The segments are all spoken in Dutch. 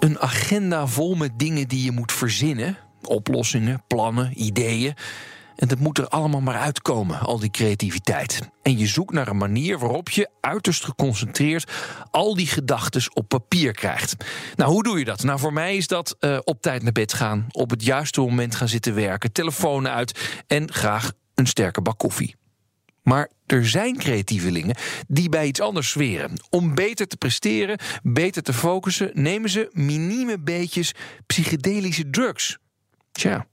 Een agenda vol met dingen die je moet verzinnen. Oplossingen, plannen, ideeën. En dat moet er allemaal maar uitkomen, al die creativiteit. En je zoekt naar een manier waarop je uiterst geconcentreerd al die gedachten op papier krijgt. Nou, hoe doe je dat? Nou, voor mij is dat uh, op tijd naar bed gaan, op het juiste moment gaan zitten werken, telefoon uit en graag een sterke bak koffie. Maar er zijn creatievelingen die bij iets anders zweren. Om beter te presteren, beter te focussen, nemen ze minieme beetjes psychedelische drugs. Tja,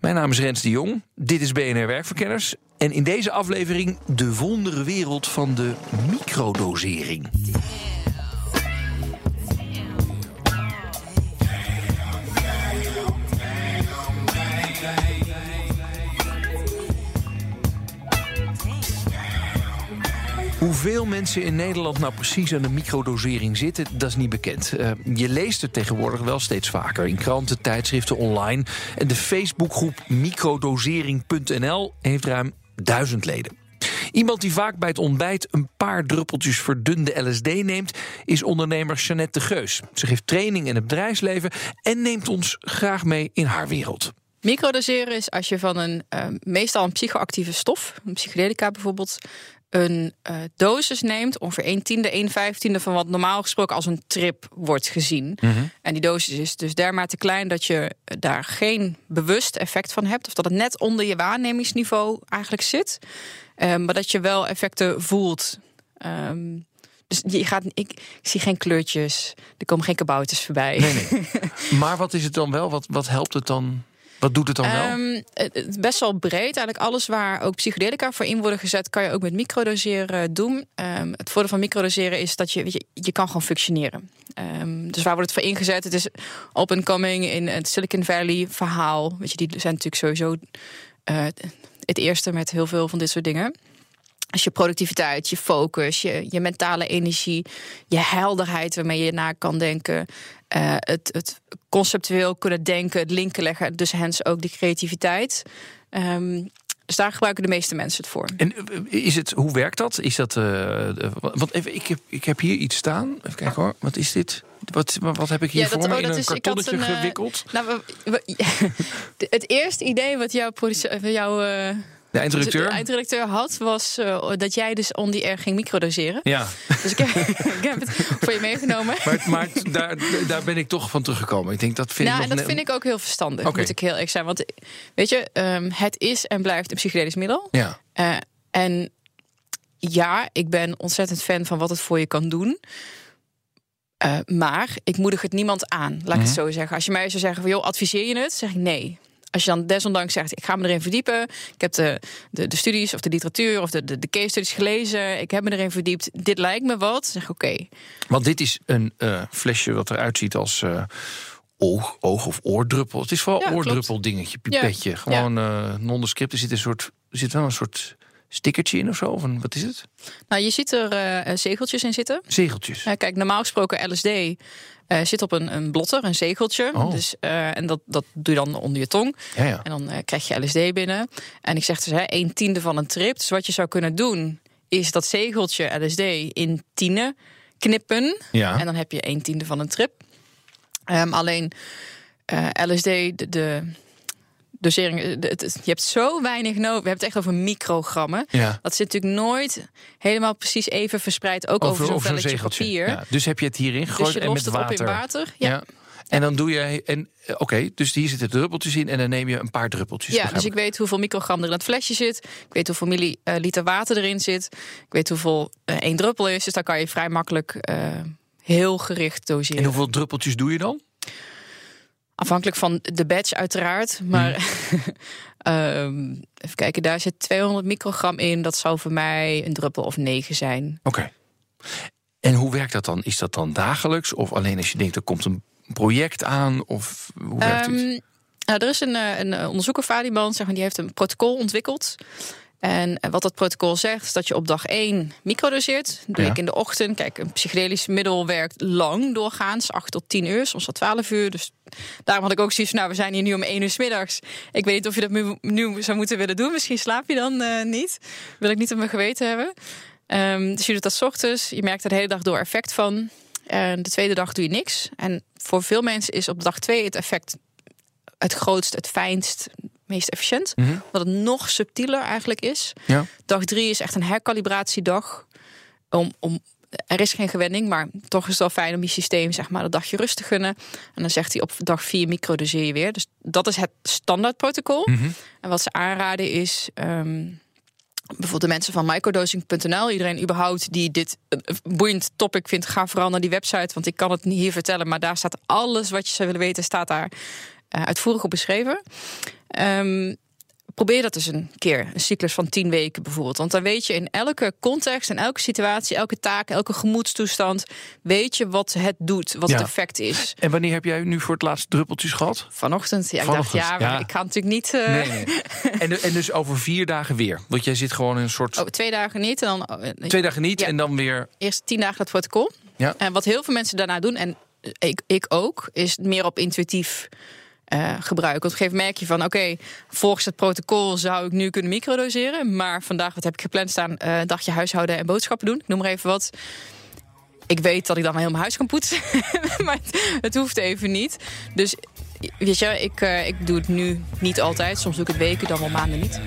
mijn naam is Rens de Jong. Dit is BNR Werkverkenners. En in deze aflevering de wondere wereld van de microdosering. Hoeveel mensen in Nederland nou precies aan de microdosering zitten, dat is niet bekend. Uh, je leest het tegenwoordig wel steeds vaker in kranten, tijdschriften, online. En de Facebookgroep microdosering.nl heeft ruim duizend leden. Iemand die vaak bij het ontbijt een paar druppeltjes verdunde LSD neemt, is ondernemer Jeannette de Geus. Ze geeft training in het bedrijfsleven en neemt ons graag mee in haar wereld. Microdoseren is als je van een uh, meestal een psychoactieve stof, een psychedelica bijvoorbeeld, een uh, dosis neemt, ongeveer 1 tiende, 1 vijftiende van wat normaal gesproken als een trip wordt gezien. Mhm. En die dosis is dus dermate klein dat je daar geen bewust effect van hebt, of dat het net onder je waarnemingsniveau eigenlijk zit, um, maar dat je wel effecten voelt. Um, dus je gaat, ik, ik, zie geen kleurtjes, er komen geen kabouters voorbij. Nee, nee. maar wat is het dan wel? Wat, wat helpt het dan? Wat doet het dan wel? Het best wel breed. Eigenlijk alles waar ook psychedelica voor in worden gezet, kan je ook met microdoseren doen. Um, het voordeel van microdoseren is dat je, weet je, je kan gewoon functioneren. Um, dus waar wordt het voor ingezet? Het is and coming in het Silicon Valley verhaal. Weet je, die zijn natuurlijk sowieso uh, het eerste met heel veel van dit soort dingen. Als je productiviteit, je focus, je, je mentale energie, je helderheid waarmee je na kan denken, uh, het, het conceptueel kunnen denken, het linken leggen, dus hens ook die creativiteit. Um, dus daar gebruiken de meeste mensen het voor. En is het, hoe werkt dat? Is dat. Uh, want even, ik, heb, ik heb hier iets staan. Even kijken hoor. Wat is dit? Wat, wat heb ik hier ja, voor me oh, in een is, kartonnetje een, gewikkeld? Nou, we, we, het eerste idee wat jouw, jouw uh, de eindredacteur? De eindredacteur had, was uh, dat jij dus on die air ging microdoseren. Ja. Dus ik heb, ik heb het voor je meegenomen. Maar, maar daar, daar ben ik toch van teruggekomen. Ik denk dat vind nou, ik en dat vind ik ook heel verstandig, okay. moet ik heel erg zijn. Want weet je, um, het is en blijft een psychedelisch middel. Ja. Uh, en ja, ik ben ontzettend fan van wat het voor je kan doen. Uh, maar ik moedig het niemand aan, laat ik Mhm. het zo zeggen. Als je mij zou zeggen van, joh, adviseer je het? zeg ik nee. Als je dan desondanks zegt, ik ga me erin verdiepen. Ik heb de, de, de studies of de literatuur of de, de, de case studies gelezen. Ik heb me erin verdiept. Dit lijkt me wat. Zeg ik, oké. Okay. Want dit is een uh, flesje wat eruit ziet als uh, oog, oog of oordruppel. Het is vooral Ja, oordruppel dingetje, pipetje. Ja. Gewoon uh, nondescript. Er zit een soort, er zit wel een soort stickertje in of zo. Of een, wat is het? Nou, je ziet er uh, zegeltjes in zitten. Zegeltjes. Uh, kijk, normaal gesproken LSD uh, zit op een, een blotter, een zegeltje. Oh. Dus, uh, en dat, dat doe je dan onder je tong. Ja, ja. En dan uh, krijg je LSD binnen. En ik zeg dus, hè, een tiende van een trip. Dus wat je zou kunnen doen, is dat zegeltje LSD in tienen knippen. Ja. En dan heb je een tiende van een trip. Um, alleen LSD, de, de dosering, het, je hebt zo weinig nodig. We hebben het echt over microgrammen. Ja. Dat zit natuurlijk nooit helemaal precies even verspreid, ook over, over zo'n velletje zegeltje. papier. Ja. Dus heb je het hierin gegooid dus je en met het water. op in water. Ja. ja. En dan doe je. En oké, okay, dus hier zitten druppeltjes in en dan neem je een paar druppeltjes. Ja, dus ik weet hoeveel microgram er in het flesje zit. Ik weet hoeveel milliliter water erin zit. Ik weet hoeveel uh, één druppel is. Dus dan kan je vrij makkelijk uh, heel gericht doseren. En hoeveel druppeltjes doe je dan? Afhankelijk van de batch uiteraard. Maar hmm. um, even kijken, daar zit 200 microgram in. Dat zou voor mij een druppel of 9 zijn. Oké. Okay. En hoe werkt dat dan? Is dat dan dagelijks? Of alleen als je denkt er komt een project aan? Of hoe werkt het? Ehm, nou, er is een, eh, een onderzoeker, Fadiman, zeg maar, die heeft een protocol ontwikkeld. En eh, wat dat protocol zegt, is dat je op dag 1 microdoseert. Doe Ja. ik in de ochtend. Kijk, een psychedelisch middel werkt lang doorgaans, 8 tot 10 uur, soms wel 12 uur. Dus daarom had ik ook zoiets van, nou, we zijn hier nu om 1 uur 's middags. Ik weet niet of je dat nu, zou moeten willen doen. Misschien slaap je dan eh, niet. Wil ik niet op mijn geweten hebben. Ehm, dus je doet dat 's ochtends. Je merkt er de hele dag door effect van. En de tweede dag doe je niks. En voor veel mensen is op dag 2 het effect het grootst, het fijnst, meest efficiënt. Dat het nog subtieler eigenlijk is. Ja. Dag drie is echt een hercalibratiedag. Om, om, er is geen gewenning, maar toch is het wel fijn om je systeem zeg maar, een dagje rust te gunnen. En dan zegt hij op dag vier microdoseer je weer. Dus dat is het standaardprotocol. Mhm. En wat ze aanraden is... ehm, Bijvoorbeeld de mensen van microdosing.nl. Iedereen überhaupt die dit boeiend topic vindt, ga vooral naar die website. Want ik kan het niet hier vertellen, maar daar staat alles wat je zou willen weten, staat daar eh, uitvoerig op beschreven. Ehm, probeer dat eens een keer, een cyclus van tien weken bijvoorbeeld. Want dan weet je in elke context, in elke situatie, elke taak, elke gemoedstoestand, weet je wat het doet, wat Ja. het effect is. En wanneer heb jij nu voor het laatst druppeltjes gehad? Vanochtend, ja, ik Vanochtend, dacht, ja, maar ja. ik ga natuurlijk niet. eh, Nee, nee. en, en dus over vier dagen weer. Want jij zit gewoon in een soort. Oh, twee dagen niet. En dan eh, Twee dagen niet Ja. en dan weer. eerst tien dagen het protocol. Ja. En wat heel veel mensen daarna doen, en ik, ik ook, is meer op intuïtief eh, gebruiken. Op een gegeven moment merk je van, oké, volgens het protocol zou ik nu kunnen microdoseren. Maar vandaag, wat heb ik gepland staan? Eh, dagje huishouden en boodschappen doen. Noem maar even wat. Ik weet dat ik dan heel mijn huis kan poetsen. maar het, het hoeft even niet. Dus weet je, ik, eh, ik doe het nu niet altijd. Soms doe ik het weken, dan wel maanden niet.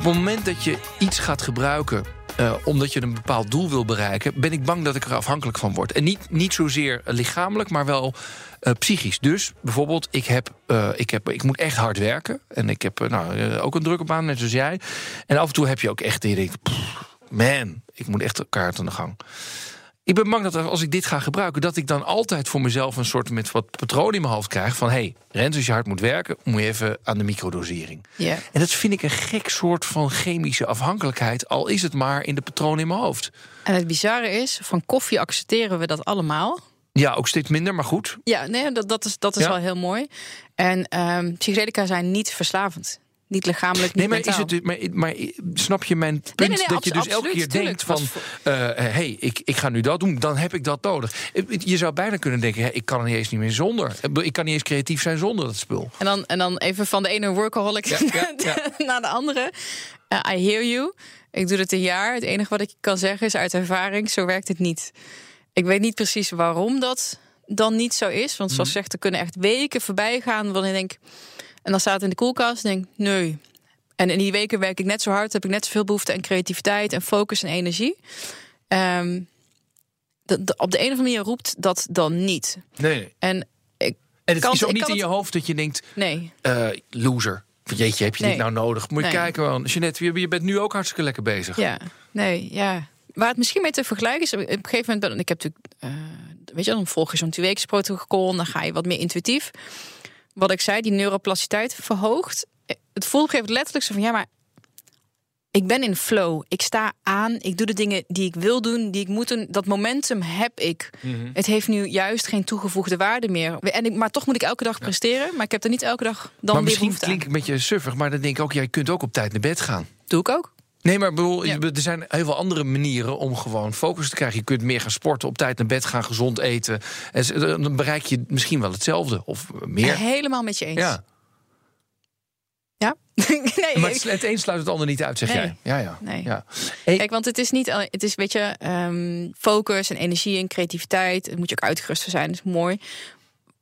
Op het moment dat je iets gaat gebruiken. eh, omdat je een bepaald doel wil bereiken, ben ik bang dat ik er afhankelijk van word. En niet, niet zozeer lichamelijk, maar wel eh, psychisch. Dus bijvoorbeeld, ik, heb, eh, ik, heb, ik moet echt hard werken. En ik heb nou, ook een drukke baan, net zoals jij. En af en toe heb je ook echt, denkt, pff, man, ik moet echt kaart aan de gang. Ik ben bang dat als ik dit ga gebruiken, dat ik dan altijd voor mezelf een soort met wat patroon in mijn hoofd krijg. Van hé, hey, Rens, als je hard moet werken, moet je even aan de microdosering. Ja. En dat vind ik een gek soort van chemische afhankelijkheid, al is het maar in de patroon in mijn hoofd. En het bizarre is, van koffie accepteren we dat allemaal. Ja, ook steeds minder, maar goed. Ja, nee, dat, dat is, dat is Ja. wel heel mooi. En psychedelica zijn niet verslavend. Niet lichamelijk, niet Nee, maar, is mentaal. het, maar, maar snap je mijn punt? nee, nee, dat je dus elke keer denkt van... Was hé, hey, ik, ik ga nu dat doen, dan heb ik dat nodig. Je zou bijna kunnen denken, ik kan er niet eens niet meer zonder. Ik kan niet eens creatief zijn zonder dat spul. En dan, en dan even van de ene workaholic Ja, ja, ja. naar de andere. Eh, I hear you. Ik doe het een jaar. Het enige wat ik kan zeggen is uit ervaring, zo werkt het niet. Ik weet niet precies waarom dat dan niet zo is. Want zoals Mhm. gezegd, er kunnen echt weken voorbij gaan... waarin ik denk, en dan staat het in de koelkast en denk nee. En in die weken werk ik net zo hard, heb ik net zoveel behoefte aan creativiteit en focus en energie. De- de- op de een of andere manier roept dat dan niet. Nee, nee. En ik, En het Kan- is ook niet in je hoofd dat je denkt, nee, eh, loser. Jeetje, heb je Nee. dit nou nodig? Moet je Nee. kijken, man. Jeanette, je, je bent nu ook hartstikke lekker bezig. Ja, nee, ja. Waar het misschien mee te vergelijken is, op een gegeven moment, ben, ik heb natuurlijk, eh, weet je, dan volg je zo'n twee protocol, dan ga je wat meer intuïtief. Wat ik zei, die neuroplasticiteit verhoogt. Het voelt moment letterlijk zo van, ja, maar ik ben in flow. Ik sta aan, ik doe de dingen die ik wil doen, die ik moet doen. Dat momentum heb ik. Mhm. Het heeft nu juist geen toegevoegde waarde meer. En ik, maar toch moet ik elke dag presteren. Maar ik heb er niet elke dag dan maar weer misschien klinkt ik een beetje suffig, maar dan denk ik ook, jij kunt ook op tijd naar bed gaan. Doe ik ook. Nee, maar bedoel, Ja. er zijn heel veel andere manieren om gewoon focus te krijgen. Je kunt meer gaan sporten, op tijd naar bed gaan, gezond eten. En dan bereik je misschien wel hetzelfde of meer. Helemaal met je eens. Ja, Ja? nee, maar het, het een sluit het ander niet uit, zeg Nee. jij. Ja, ja. Nee. ja. Hey, Kijk, want het is niet het is, weet je, ehm, focus en energie en creativiteit. Daar moet je ook uitgerust voor zijn, dat is mooi.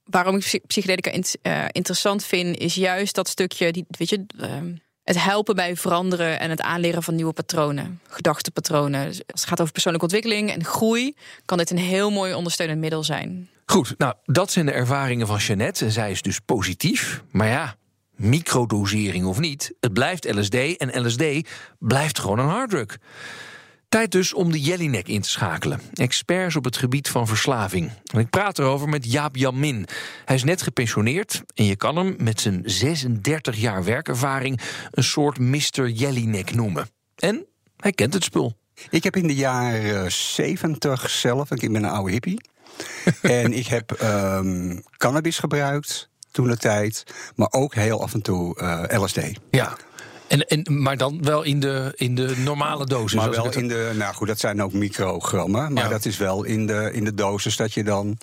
Waarom ik psy- psychedelica eh, interessant vind, is juist dat stukje, die, weet je, ehm, het helpen bij veranderen en het aanleren van nieuwe patronen, gedachtepatronen. Dus als het gaat over persoonlijke ontwikkeling en groei, kan dit een heel mooi ondersteunend middel zijn. Goed, nou, dat zijn de ervaringen van Jeannette. En zij is dus positief. Maar ja, microdosering of niet, het blijft LSD. En LSD blijft gewoon een harddrug. Tijd dus om de Jellinek in te schakelen. Experts op het gebied van verslaving. En ik praat erover met Jaap Jamin. Hij is net gepensioneerd en je kan hem met zijn 36 jaar werkervaring een soort Mr. Jellinek noemen. En hij kent het spul. Ik heb in de jaren 70 zelf, ik ben een oude hippie. en ik heb um, cannabis gebruikt toen de tijd, maar ook heel af en toe uh, LSD. Ja. En, en, maar dan wel in de, in de normale dosis? Maar wel in de, nou goed, dat zijn ook microgrammen. Maar dat is wel in de, in de dosis dat je dan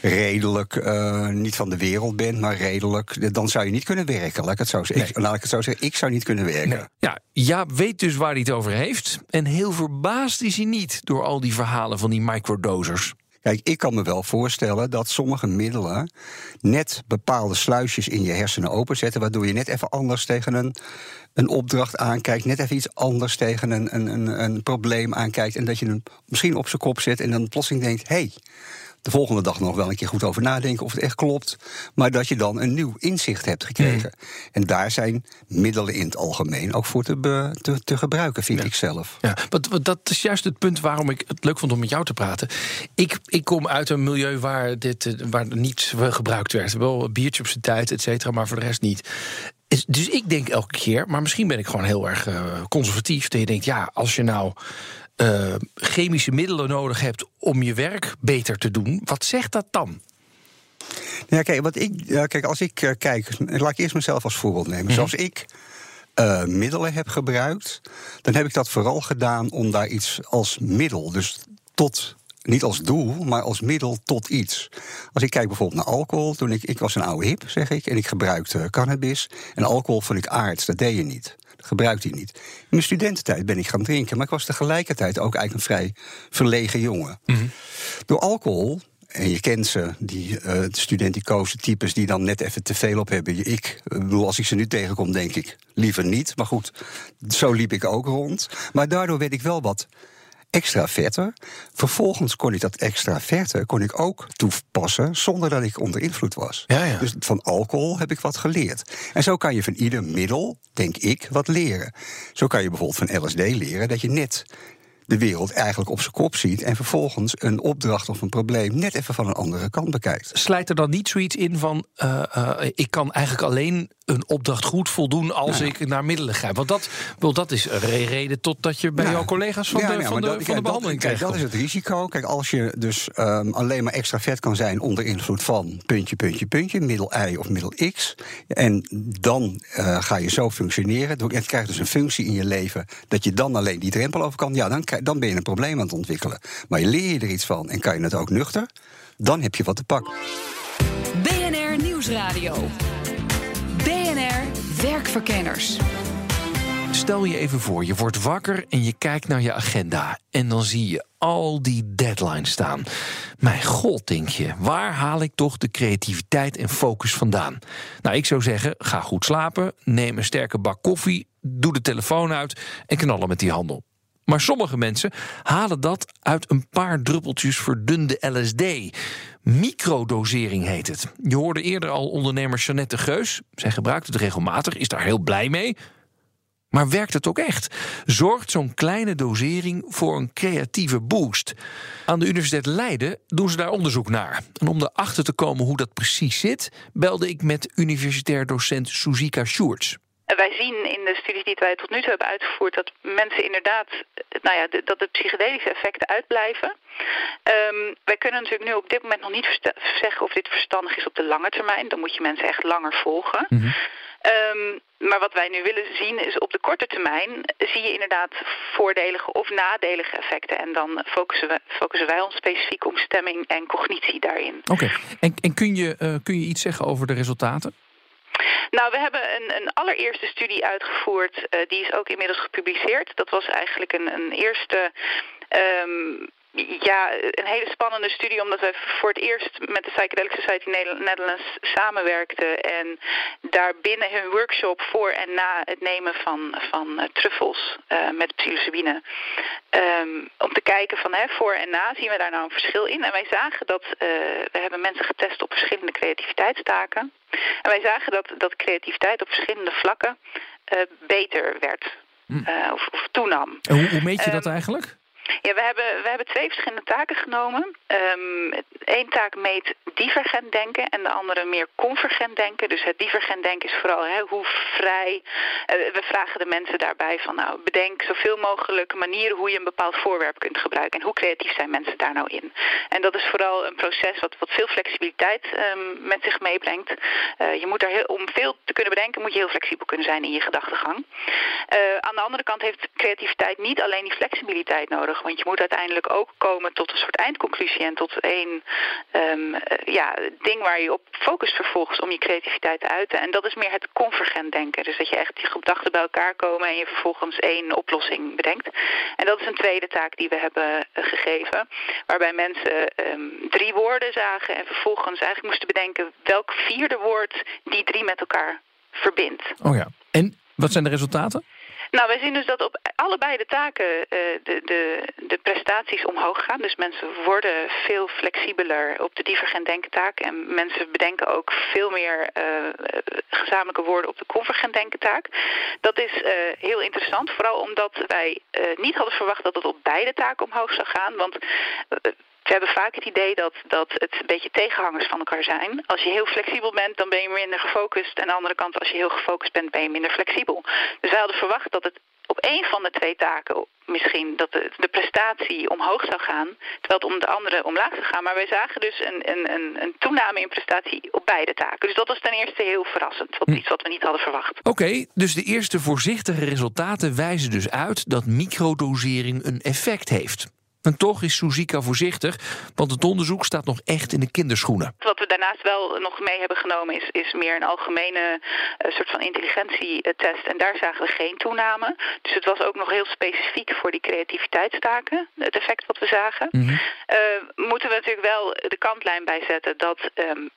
redelijk, uh, niet van de wereld bent, maar redelijk. Dan zou je niet kunnen werken. Laat ik het zo zeggen. Ik, laat ik het zo zeggen, ik zou niet kunnen werken. Nee. Ja, Jaap weet dus waar hij het over heeft. En heel verbaasd is hij niet door al die verhalen van die microdosers. Kijk, ik kan me wel voorstellen dat sommige middelen net bepaalde sluisjes in je hersenen openzetten, waardoor je net even anders tegen een, een opdracht aankijkt, net even iets anders tegen een, een, een, een probleem aankijkt. En dat je hem misschien op zijn kop zet en dan plotseling denkt: hé, hey, de volgende dag nog wel een keer goed over nadenken of het echt klopt. Maar dat je dan een nieuw inzicht hebt gekregen. Mm. En daar zijn middelen in het algemeen ook voor te, te, te gebruiken, vind ik zelf. Ja, wat, dat is juist het punt waarom ik het leuk vond om met jou te praten. Ik, ik kom uit een milieu waar, dit, eh, waar niets gebruikt werd. Wel een biertje op zijn tijd, et cetera, maar voor de rest niet. Dus ik denk elke keer, maar misschien ben ik gewoon heel erg uh, conservatief. Dat je denkt, ja, als je nou uh, chemische middelen nodig hebt om je werk beter te doen. Wat zegt dat dan? Ja, kijk, wat ik, kijk als ik uh, kijk, laat ik eerst mezelf als voorbeeld nemen. Mm Zoals ik uh, middelen heb gebruikt, dan heb ik dat vooral gedaan om daar iets als middel, dus tot niet als doel, maar als middel tot iets. Als ik kijk bijvoorbeeld naar alcohol, toen ik, ik was een oude hip, zeg ik, en ik gebruikte cannabis. En alcohol vond ik aards, dat deed je niet gebruikt hij niet. In mijn studententijd ben ik gaan drinken, maar ik was tegelijkertijd ook eigenlijk een vrij verlegen jongen. Mhm. Door alcohol en je kent ze, die uh, studenticoze types die dan net even te veel op hebben. Ik bedoel, als ik ze nu tegenkom, denk ik liever niet. Maar goed, zo liep ik ook rond. Maar daardoor werd ik wel wat extra vetter. Vervolgens kon ik dat extra verte kon ik ook toepassen zonder dat ik onder invloed was. Ja, ja. Dus van alcohol heb ik wat geleerd. En zo kan je van ieder middel, denk ik, wat leren. Zo kan je bijvoorbeeld van LSD leren dat je net de wereld eigenlijk op zijn kop ziet en vervolgens een opdracht of een probleem net even van een andere kant bekijkt. Slijt er dan niet zoiets in van: uh, uh, ik kan eigenlijk alleen een opdracht goed voldoen als ik naar middelen grijp. Want dat, wel, dat is een reden totdat je bij jouw collega's van, de, van, de, van de behandeling krijgt. Dat is het risico. Kijk, als je dus um, alleen maar extra vet kan zijn onder invloed van puntje, puntje, puntje, middel Y of middel X. En dan uh, ga je zo functioneren. Het krijgt dus een functie in je leven dat je dan alleen die drempel over kan. Ja, dan, dan ben je een probleem aan het ontwikkelen. Maar leer je er iets van en kan je het ook nuchter, dan heb je wat te pakken. BNR Nieuwsradio. Werkverkenners. Stel je even voor, je wordt wakker en je kijkt naar je agenda. En dan zie je al die deadlines staan. Mijn god, denk je, waar haal ik toch de creativiteit en focus vandaan? Nou, ik zou zeggen, ga goed slapen, neem een sterke bak koffie, doe de telefoon uit en knallen met die handel. Maar sommige mensen halen dat uit een paar druppeltjes verdunde LSD. Microdosering heet het. Je hoorde eerder al ondernemer Jeannette Geus. Zij gebruikt het regelmatig, is daar heel blij mee. Maar werkt het ook echt? Zorgt zo'n kleine dosering voor een creatieve boost? Aan de Universiteit Leiden doen ze daar onderzoek naar. En om erachter te komen hoe dat precies zit, belde ik met universitair docent Suzika Sjoerds. Wij zien in de studies die wij tot nu toe hebben uitgevoerd dat mensen inderdaad, nou ja, dat de psychedelische effecten uitblijven. Um, wij kunnen natuurlijk nu op dit moment nog niet zeggen of dit verstandig is op de lange termijn. Dan moet je mensen echt langer volgen. Mm um, maar wat wij nu willen zien is op de korte termijn zie je inderdaad voordelige of nadelige effecten. En dan focussen, we, focussen wij ons specifiek om stemming en cognitie daarin. Oké, en, en kun, je, uh, kun je iets zeggen over de resultaten? Nou, we hebben een, een allereerste studie uitgevoerd. Uh, die is ook inmiddels gepubliceerd. Dat was eigenlijk een, een eerste um, ja, een hele spannende studie, omdat we voor het eerst met de Psychedelic Society Netherlands samenwerkten. En daar binnen hun workshop voor en na het nemen van, van uh, truffels uh, met psilocybine. Um, om te kijken van hè, voor en na zien we daar nou een verschil in. En wij zagen dat, uh, we hebben mensen getest op verschillende creativiteitstaken. En wij zagen dat, dat creativiteit op verschillende vlakken beter werd. Hm. Of, of, toenam. En hoe, hoe meet je dat um, eigenlijk? Ja, we hebben, we hebben twee verschillende taken genomen. Eén um, taak meet divergent denken en de andere meer convergent denken. Dus het divergent denken is vooral hè, hoe vrij. Uh, we vragen de mensen daarbij van nou bedenk zoveel mogelijk manieren hoe je een bepaald voorwerp kunt gebruiken. En hoe creatief zijn mensen daar nou in? En dat is vooral een proces wat, wat veel flexibiliteit um, met zich meebrengt. Uh, je moet daar heel, om veel te kunnen bedenken, moet je heel flexibel kunnen zijn in je gedachtegang. Uh, aan de andere kant heeft creativiteit niet alleen die flexibiliteit nodig. Want je moet uiteindelijk ook komen tot een soort eindconclusie en tot één um, uh, ja, ding waar je op focust vervolgens om je creativiteit te uiten. En dat is meer het convergent denken. Dus dat je echt je gedachten bij elkaar komen en je vervolgens één oplossing bedenkt. En dat is een tweede taak die we hebben uh, gegeven. Waarbij mensen um, drie woorden zagen en vervolgens eigenlijk moesten bedenken welk vierde woord die drie met elkaar verbindt. Oh ja. En wat zijn de resultaten? Nou, wij zien dus dat op allebei de taken uh, de, de, de prestaties omhoog gaan. Dus mensen worden veel flexibeler op de divergent denkentaak. En mensen bedenken ook veel meer uh, gezamenlijke woorden op de convergent denkentaak. Dat is uh, heel interessant, vooral omdat wij niet hadden verwacht dat het op beide taken omhoog zou gaan. Want we hebben vaak het idee dat, dat het een beetje tegenhangers van elkaar zijn. Als je heel flexibel bent, dan ben je minder gefocust. En aan de andere kant, als je heel gefocust bent, ben je minder flexibel. Dus wij hadden verwacht dat het op één van de twee taken misschien dat de, de prestatie omhoog zou gaan, terwijl het om de andere omlaag zou gaan. Maar wij zagen dus een, een, een, een toename in prestatie op beide taken. Dus dat was ten eerste heel verrassend, wat, iets wat we niet hadden verwacht. Oké, okay, dus de eerste voorzichtige resultaten wijzen dus uit dat microdosering een effect heeft. En toch is Suzica voorzichtig, want het onderzoek staat nog echt in de kinderschoenen. Wat we daarnaast wel nog mee hebben genomen is, is meer een algemene uh, soort van intelligentietest. En daar zagen we geen toename. Dus het was ook nog heel specifiek voor die creativiteitstaken, het effect wat we zagen. Mm -hmm. uh, moeten we natuurlijk wel de kantlijn bijzetten dat um,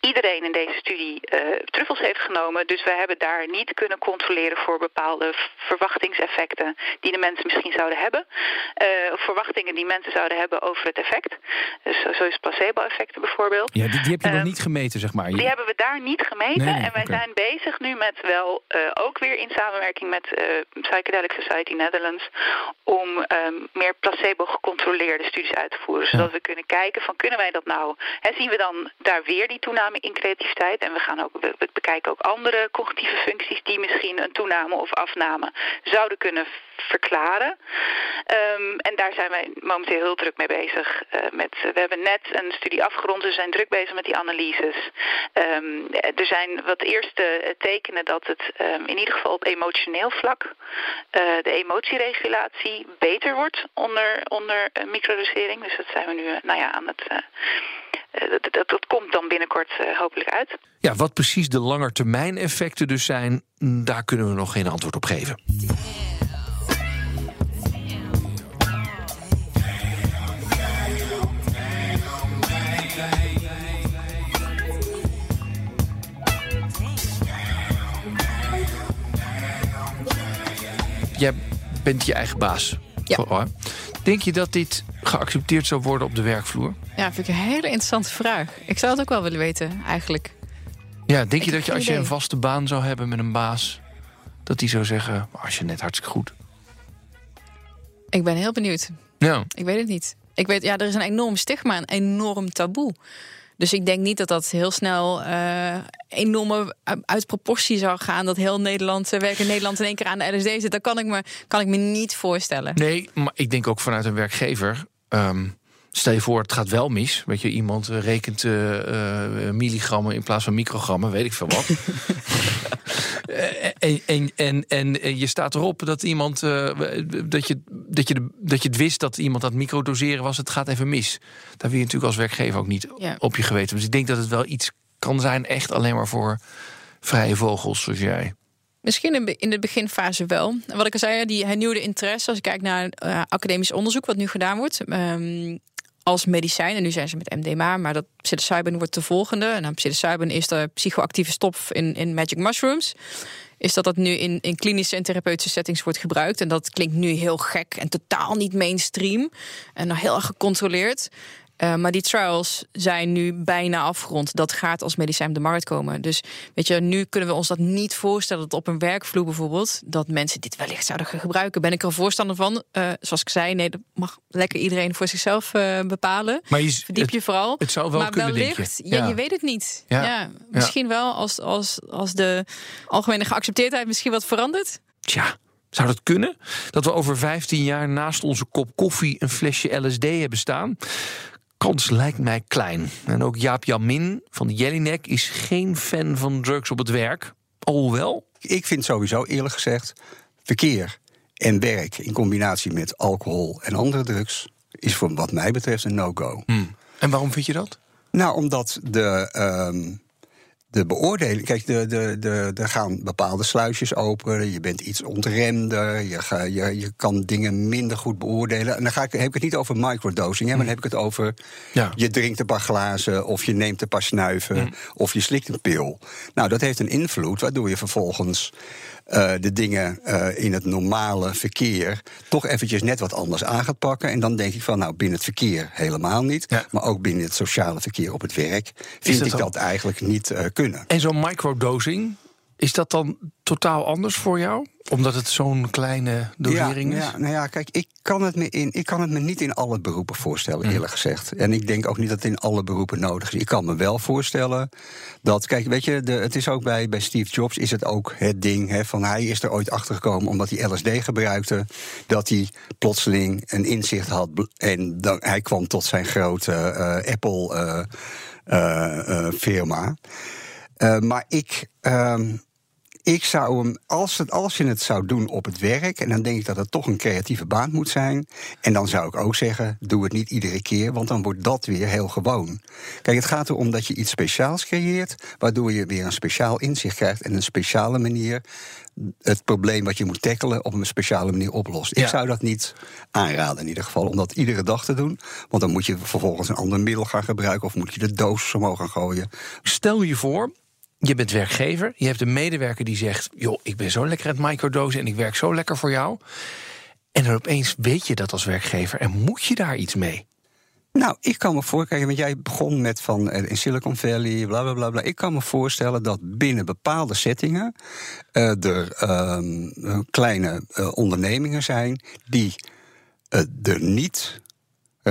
iedereen in deze studie uh, truffels heeft genomen. Dus we hebben daar niet kunnen controleren voor bepaalde verwachtingseffecten die de mensen misschien zouden hebben. Uh, of verwachtingen die mensen zouden hebben over het effect. Dus uh, zoals placebo-effecten bijvoorbeeld. Ja, die, die heb je nog niet gemeten, zeg maar. Die hebben we daar niet gemeten. Nee, nee, en wij okay. zijn bezig nu met wel ook weer in samenwerking met Psychedelic Society Netherlands om um, meer placebo-gecontroleerde studies uit te voeren. Zodat ja. we kunnen kijken van kunnen wij dat nou... Hè, zien we dan daar weer die toename in creativiteit. En we, gaan ook, we bekijken ook andere cognitieve functies die misschien een toename of afname zouden kunnen verklaren. Um, en daar zijn wij momenteel heel druk mee bezig. Uh, met, we hebben net een studie afgerond, we zijn druk bezig met die analyses. Um, er zijn wat eerste tekenen dat het um, in ieder geval op emotioneel vlak de emotieregulatie beter wordt onder, onder microdosering. Dus dat zijn we nu nou ja, aan het dat, dat, dat, komt dan binnenkort uh, hopelijk uit. Ja, wat precies de langetermijn effecten dus zijn, daar kunnen we nog geen antwoord op geven. Jij bent je eigen baas. Ja. Denk je dat dit geaccepteerd zou worden op de werkvloer? Ja, vind ik een hele interessante vraag. Ik zou het ook wel willen weten, eigenlijk. Ja, denk je dat je als je een vaste baan zou hebben met een baas... dat die zou zeggen, als je net hartstikke goed? Ik ben heel benieuwd. Ja. Ik weet het niet. Ik weet, ja, er is een enorm stigma, een enorm taboe. Dus ik denk niet dat dat heel snel uh, enorme uit proportie zou gaan. Dat heel Nederland, werken in Nederland in één keer aan de LSD zit. Dat kan ik me, kan ik me niet voorstellen. Nee, maar ik denk ook vanuit een werkgever. Um, Stel je voor, het gaat wel mis. Weet je, iemand rekent uh, uh, milligrammen in plaats van microgrammen, weet ik veel wat. en, en, en, en, je staat erop dat iemand uh, dat, je, dat, je de, dat je het wist dat iemand aan het microdoseren was, het gaat even mis. Daar wil je natuurlijk als werkgever ook niet ja. op je geweten. Dus ik denk dat het wel iets kan zijn, echt alleen maar voor vrije vogels zoals jij. Misschien in de beginfase wel. Wat ik al zei, die hernieuwde interesse, als ik kijk naar uh, academisch onderzoek wat nu gedaan wordt. Um, als medicijn. En nu zijn ze met MDMA, maar dat psilocybin wordt de volgende. En dan psilocybin is de psychoactieve stof in, in magic mushrooms. Is dat dat nu in, in klinische en therapeutische settings wordt gebruikt. En dat klinkt nu heel gek en totaal niet mainstream. En nog heel erg gecontroleerd. Uh, maar die trials zijn nu bijna afgerond. Dat gaat als medicijn op de markt komen. Dus weet je, nu kunnen we ons dat niet voorstellen dat op een werkvloer bijvoorbeeld dat mensen dit wellicht zouden gaan gebruiken. Ben ik er voorstander van? Uh, zoals ik zei, nee, dat mag lekker iedereen voor zichzelf uh, bepalen. Maar je, Verdiep je vooral. Het zou wel maar kunnen, wellicht, je. Ja, je weet het niet. Ja, ja misschien wel als, als, als de algemene geaccepteerdheid misschien wat verandert. Tja. Zou dat kunnen? Dat we over 15 jaar naast onze kop koffie een flesje LSD hebben staan? Kans lijkt mij klein. En ook Jaap Jamin van Jellinek is geen fan van drugs op het werk. Alhoewel. Ik vind sowieso, eerlijk gezegd, verkeer en werk in combinatie met alcohol en andere drugs is voor wat mij betreft een no-go. Hmm. En waarom vind je dat? Nou, omdat de. Uh, de beoordeling. Kijk, de, de, de, er gaan bepaalde sluisjes open. Je bent iets ontremder. Je, ga, je, je kan dingen minder goed beoordelen. En dan ga ik, heb ik het niet over microdosing. Hè, maar dan heb ik het over. Ja. Je drinkt een paar glazen. Of je neemt een paar snuiven. Of je slikt een pil. Nou, dat heeft een invloed. Waardoor je vervolgens uh, de dingen uh, in het normale verkeer toch eventjes net wat anders aan gaat pakken. En dan denk ik van, nou, binnen het verkeer helemaal niet. Ja. Maar ook binnen het sociale verkeer op het werk vind ik dat eigenlijk niet uh, kunnen. En zo'n microdosing, is dat dan totaal anders voor jou? Omdat het zo'n kleine dosering ja, is? Ja, nou ja, kijk, ik kan, het me in, ik kan het me niet in alle beroepen voorstellen, mm. eerlijk gezegd. En ik denk ook niet dat het in alle beroepen nodig is. Ik kan me wel voorstellen dat, kijk, weet je, de, het is ook bij, bij Steve Jobs is het ook het ding hè, van hij is er ooit achter gekomen omdat hij LSD gebruikte, dat hij plotseling een inzicht had en dan, hij kwam tot zijn grote uh, Apple uh, uh, firma. Maar ik. Ehm, ik zou hem, als, het, als je het zou doen op het werk, en dan denk ik dat het toch een creatieve baan moet zijn. En dan zou ik ook zeggen: doe het niet iedere keer, want dan wordt dat weer heel gewoon. Kijk, het gaat erom dat je iets speciaals creëert, waardoor je weer een speciaal inzicht krijgt en een speciale manier het probleem wat je moet tackelen op een speciale manier oplost. Ik zou dat niet aanraden in ieder geval, om dat iedere dag te doen. Want dan moet je vervolgens een ander middel gaan gebruiken of moet je de doos omhoog gaan gooien. Stel je voor, je bent werkgever, je hebt een medewerker die zegt: joh, ik ben zo lekker aan het microdosen en ik werk zo lekker voor jou. En dan opeens weet je dat als werkgever en moet je daar iets mee. Nou, ik kan me voorstellen, want jij begon met van eh, in Silicon Valley, bla bla bla. bla. Ik kan me voorstellen dat binnen bepaalde settingen uh, er uh, kleine uh, ondernemingen zijn die er niet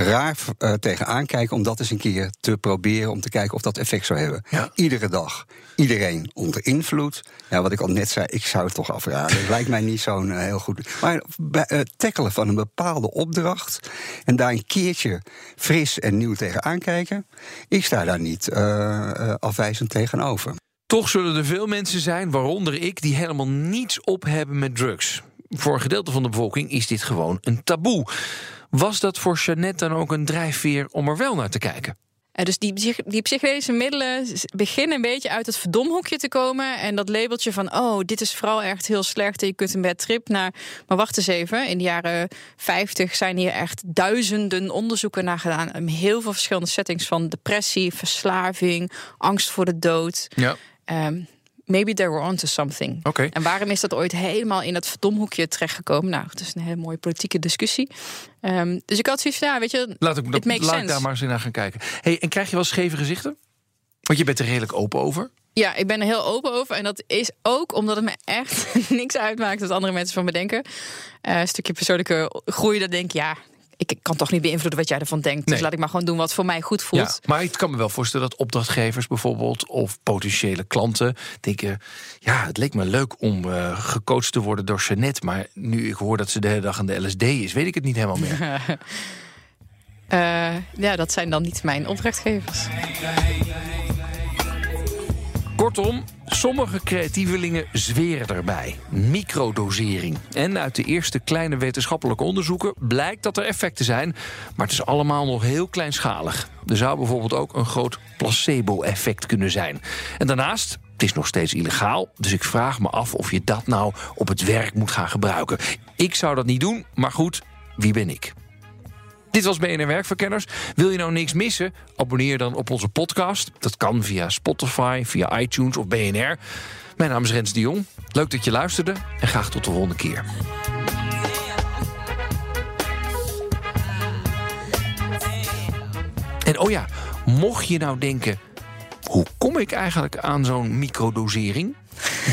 raar uh, tegenaan kijken om dat eens een keer te proberen. Om te kijken of dat effect zou hebben. Ja. Iedere dag. Iedereen onder invloed. Ja, wat ik al net zei, ik zou het toch afraden. Het lijkt mij niet zo'n uh, heel goed. Maar bij het uh, tackelen van een bepaalde opdracht. en daar een keertje fris en nieuw tegenaan kijken. ik sta daar niet afwijzend tegenover. Toch zullen er veel mensen zijn, waaronder ik, die helemaal niets op hebben met drugs. Voor een gedeelte van de bevolking is dit gewoon een taboe. Was dat voor Jeannette dan ook een drijfveer om er wel naar te kijken? dus die, die psychedelische middelen beginnen een beetje uit het verdomhoekje te komen. En dat labeltje van, oh, dit is vooral echt heel slecht. En je kunt een bed trip naar. Maar wacht eens even. In de jaren 50 zijn hier echt duizenden onderzoeken naar gedaan. In heel veel verschillende settings van depressie, verslaving, angst voor de dood. Ja. Um, maybe they were onto something. Okay. En waarom is dat ooit helemaal in het verdomhoekje terechtgekomen? Nou, het is een hele mooie politieke discussie. Um, dus ik had zoiets ja, weet je, laat ik, dat, laat ik daar maar eens naar gaan kijken. Hey, en krijg je wel scheve gezichten? Want je bent er redelijk open over. Ja, ik ben er heel open over. En dat is ook omdat het me echt niks uitmaakt wat andere mensen van me denken. Uh, een stukje persoonlijke groei, dat denk ik, ja, ik kan toch niet beïnvloeden wat jij ervan denkt. Dus laat ik maar gewoon doen wat voor mij goed voelt. Ja, maar ik kan me wel voorstellen dat opdrachtgevers bijvoorbeeld of potentiële klanten denken: ja, het leek me leuk om uh, gecoacht te worden door Jeannette, maar nu ik hoor dat ze de hele dag aan de LSD is, weet ik het niet helemaal meer. uh, ja, dat zijn dan niet mijn opdrachtgevers. Kortom, sommige creatievelingen zweren erbij. Microdosering. En uit de eerste kleine wetenschappelijke onderzoeken blijkt dat er effecten zijn, maar het is allemaal nog heel kleinschalig. Er zou bijvoorbeeld ook een groot placebo-effect kunnen zijn. En daarnaast, het is nog steeds illegaal, dus ik vraag me af of je dat nou op het werk moet gaan gebruiken. Ik zou dat niet doen, maar goed, wie ben ik? Dit was BNR Werkverkenners. Wil je nou niks missen? Abonneer dan op onze podcast. Dat kan via Spotify, via iTunes of BNR. Mijn naam is Rens de Jong. Leuk dat je luisterde en graag tot de volgende keer. En oh ja, mocht je nou denken... hoe kom ik eigenlijk aan zo'n microdosering?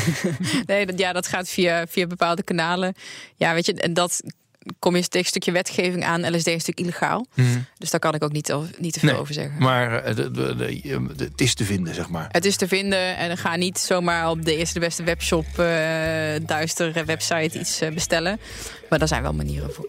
nee, dat, ja, dat gaat via, via bepaalde kanalen. Ja, weet je, en dat kom je tegen een stukje wetgeving aan. LSD is natuurlijk illegaal. Dus daar kan ik ook niet, niet te veel Nee, over zeggen. Maar eh, het is te vinden, zeg maar. Het is te vinden en ga niet zomaar op de eerste de beste webshop, eh duistere website iets eh, bestellen. Maar daar zijn wel manieren voor.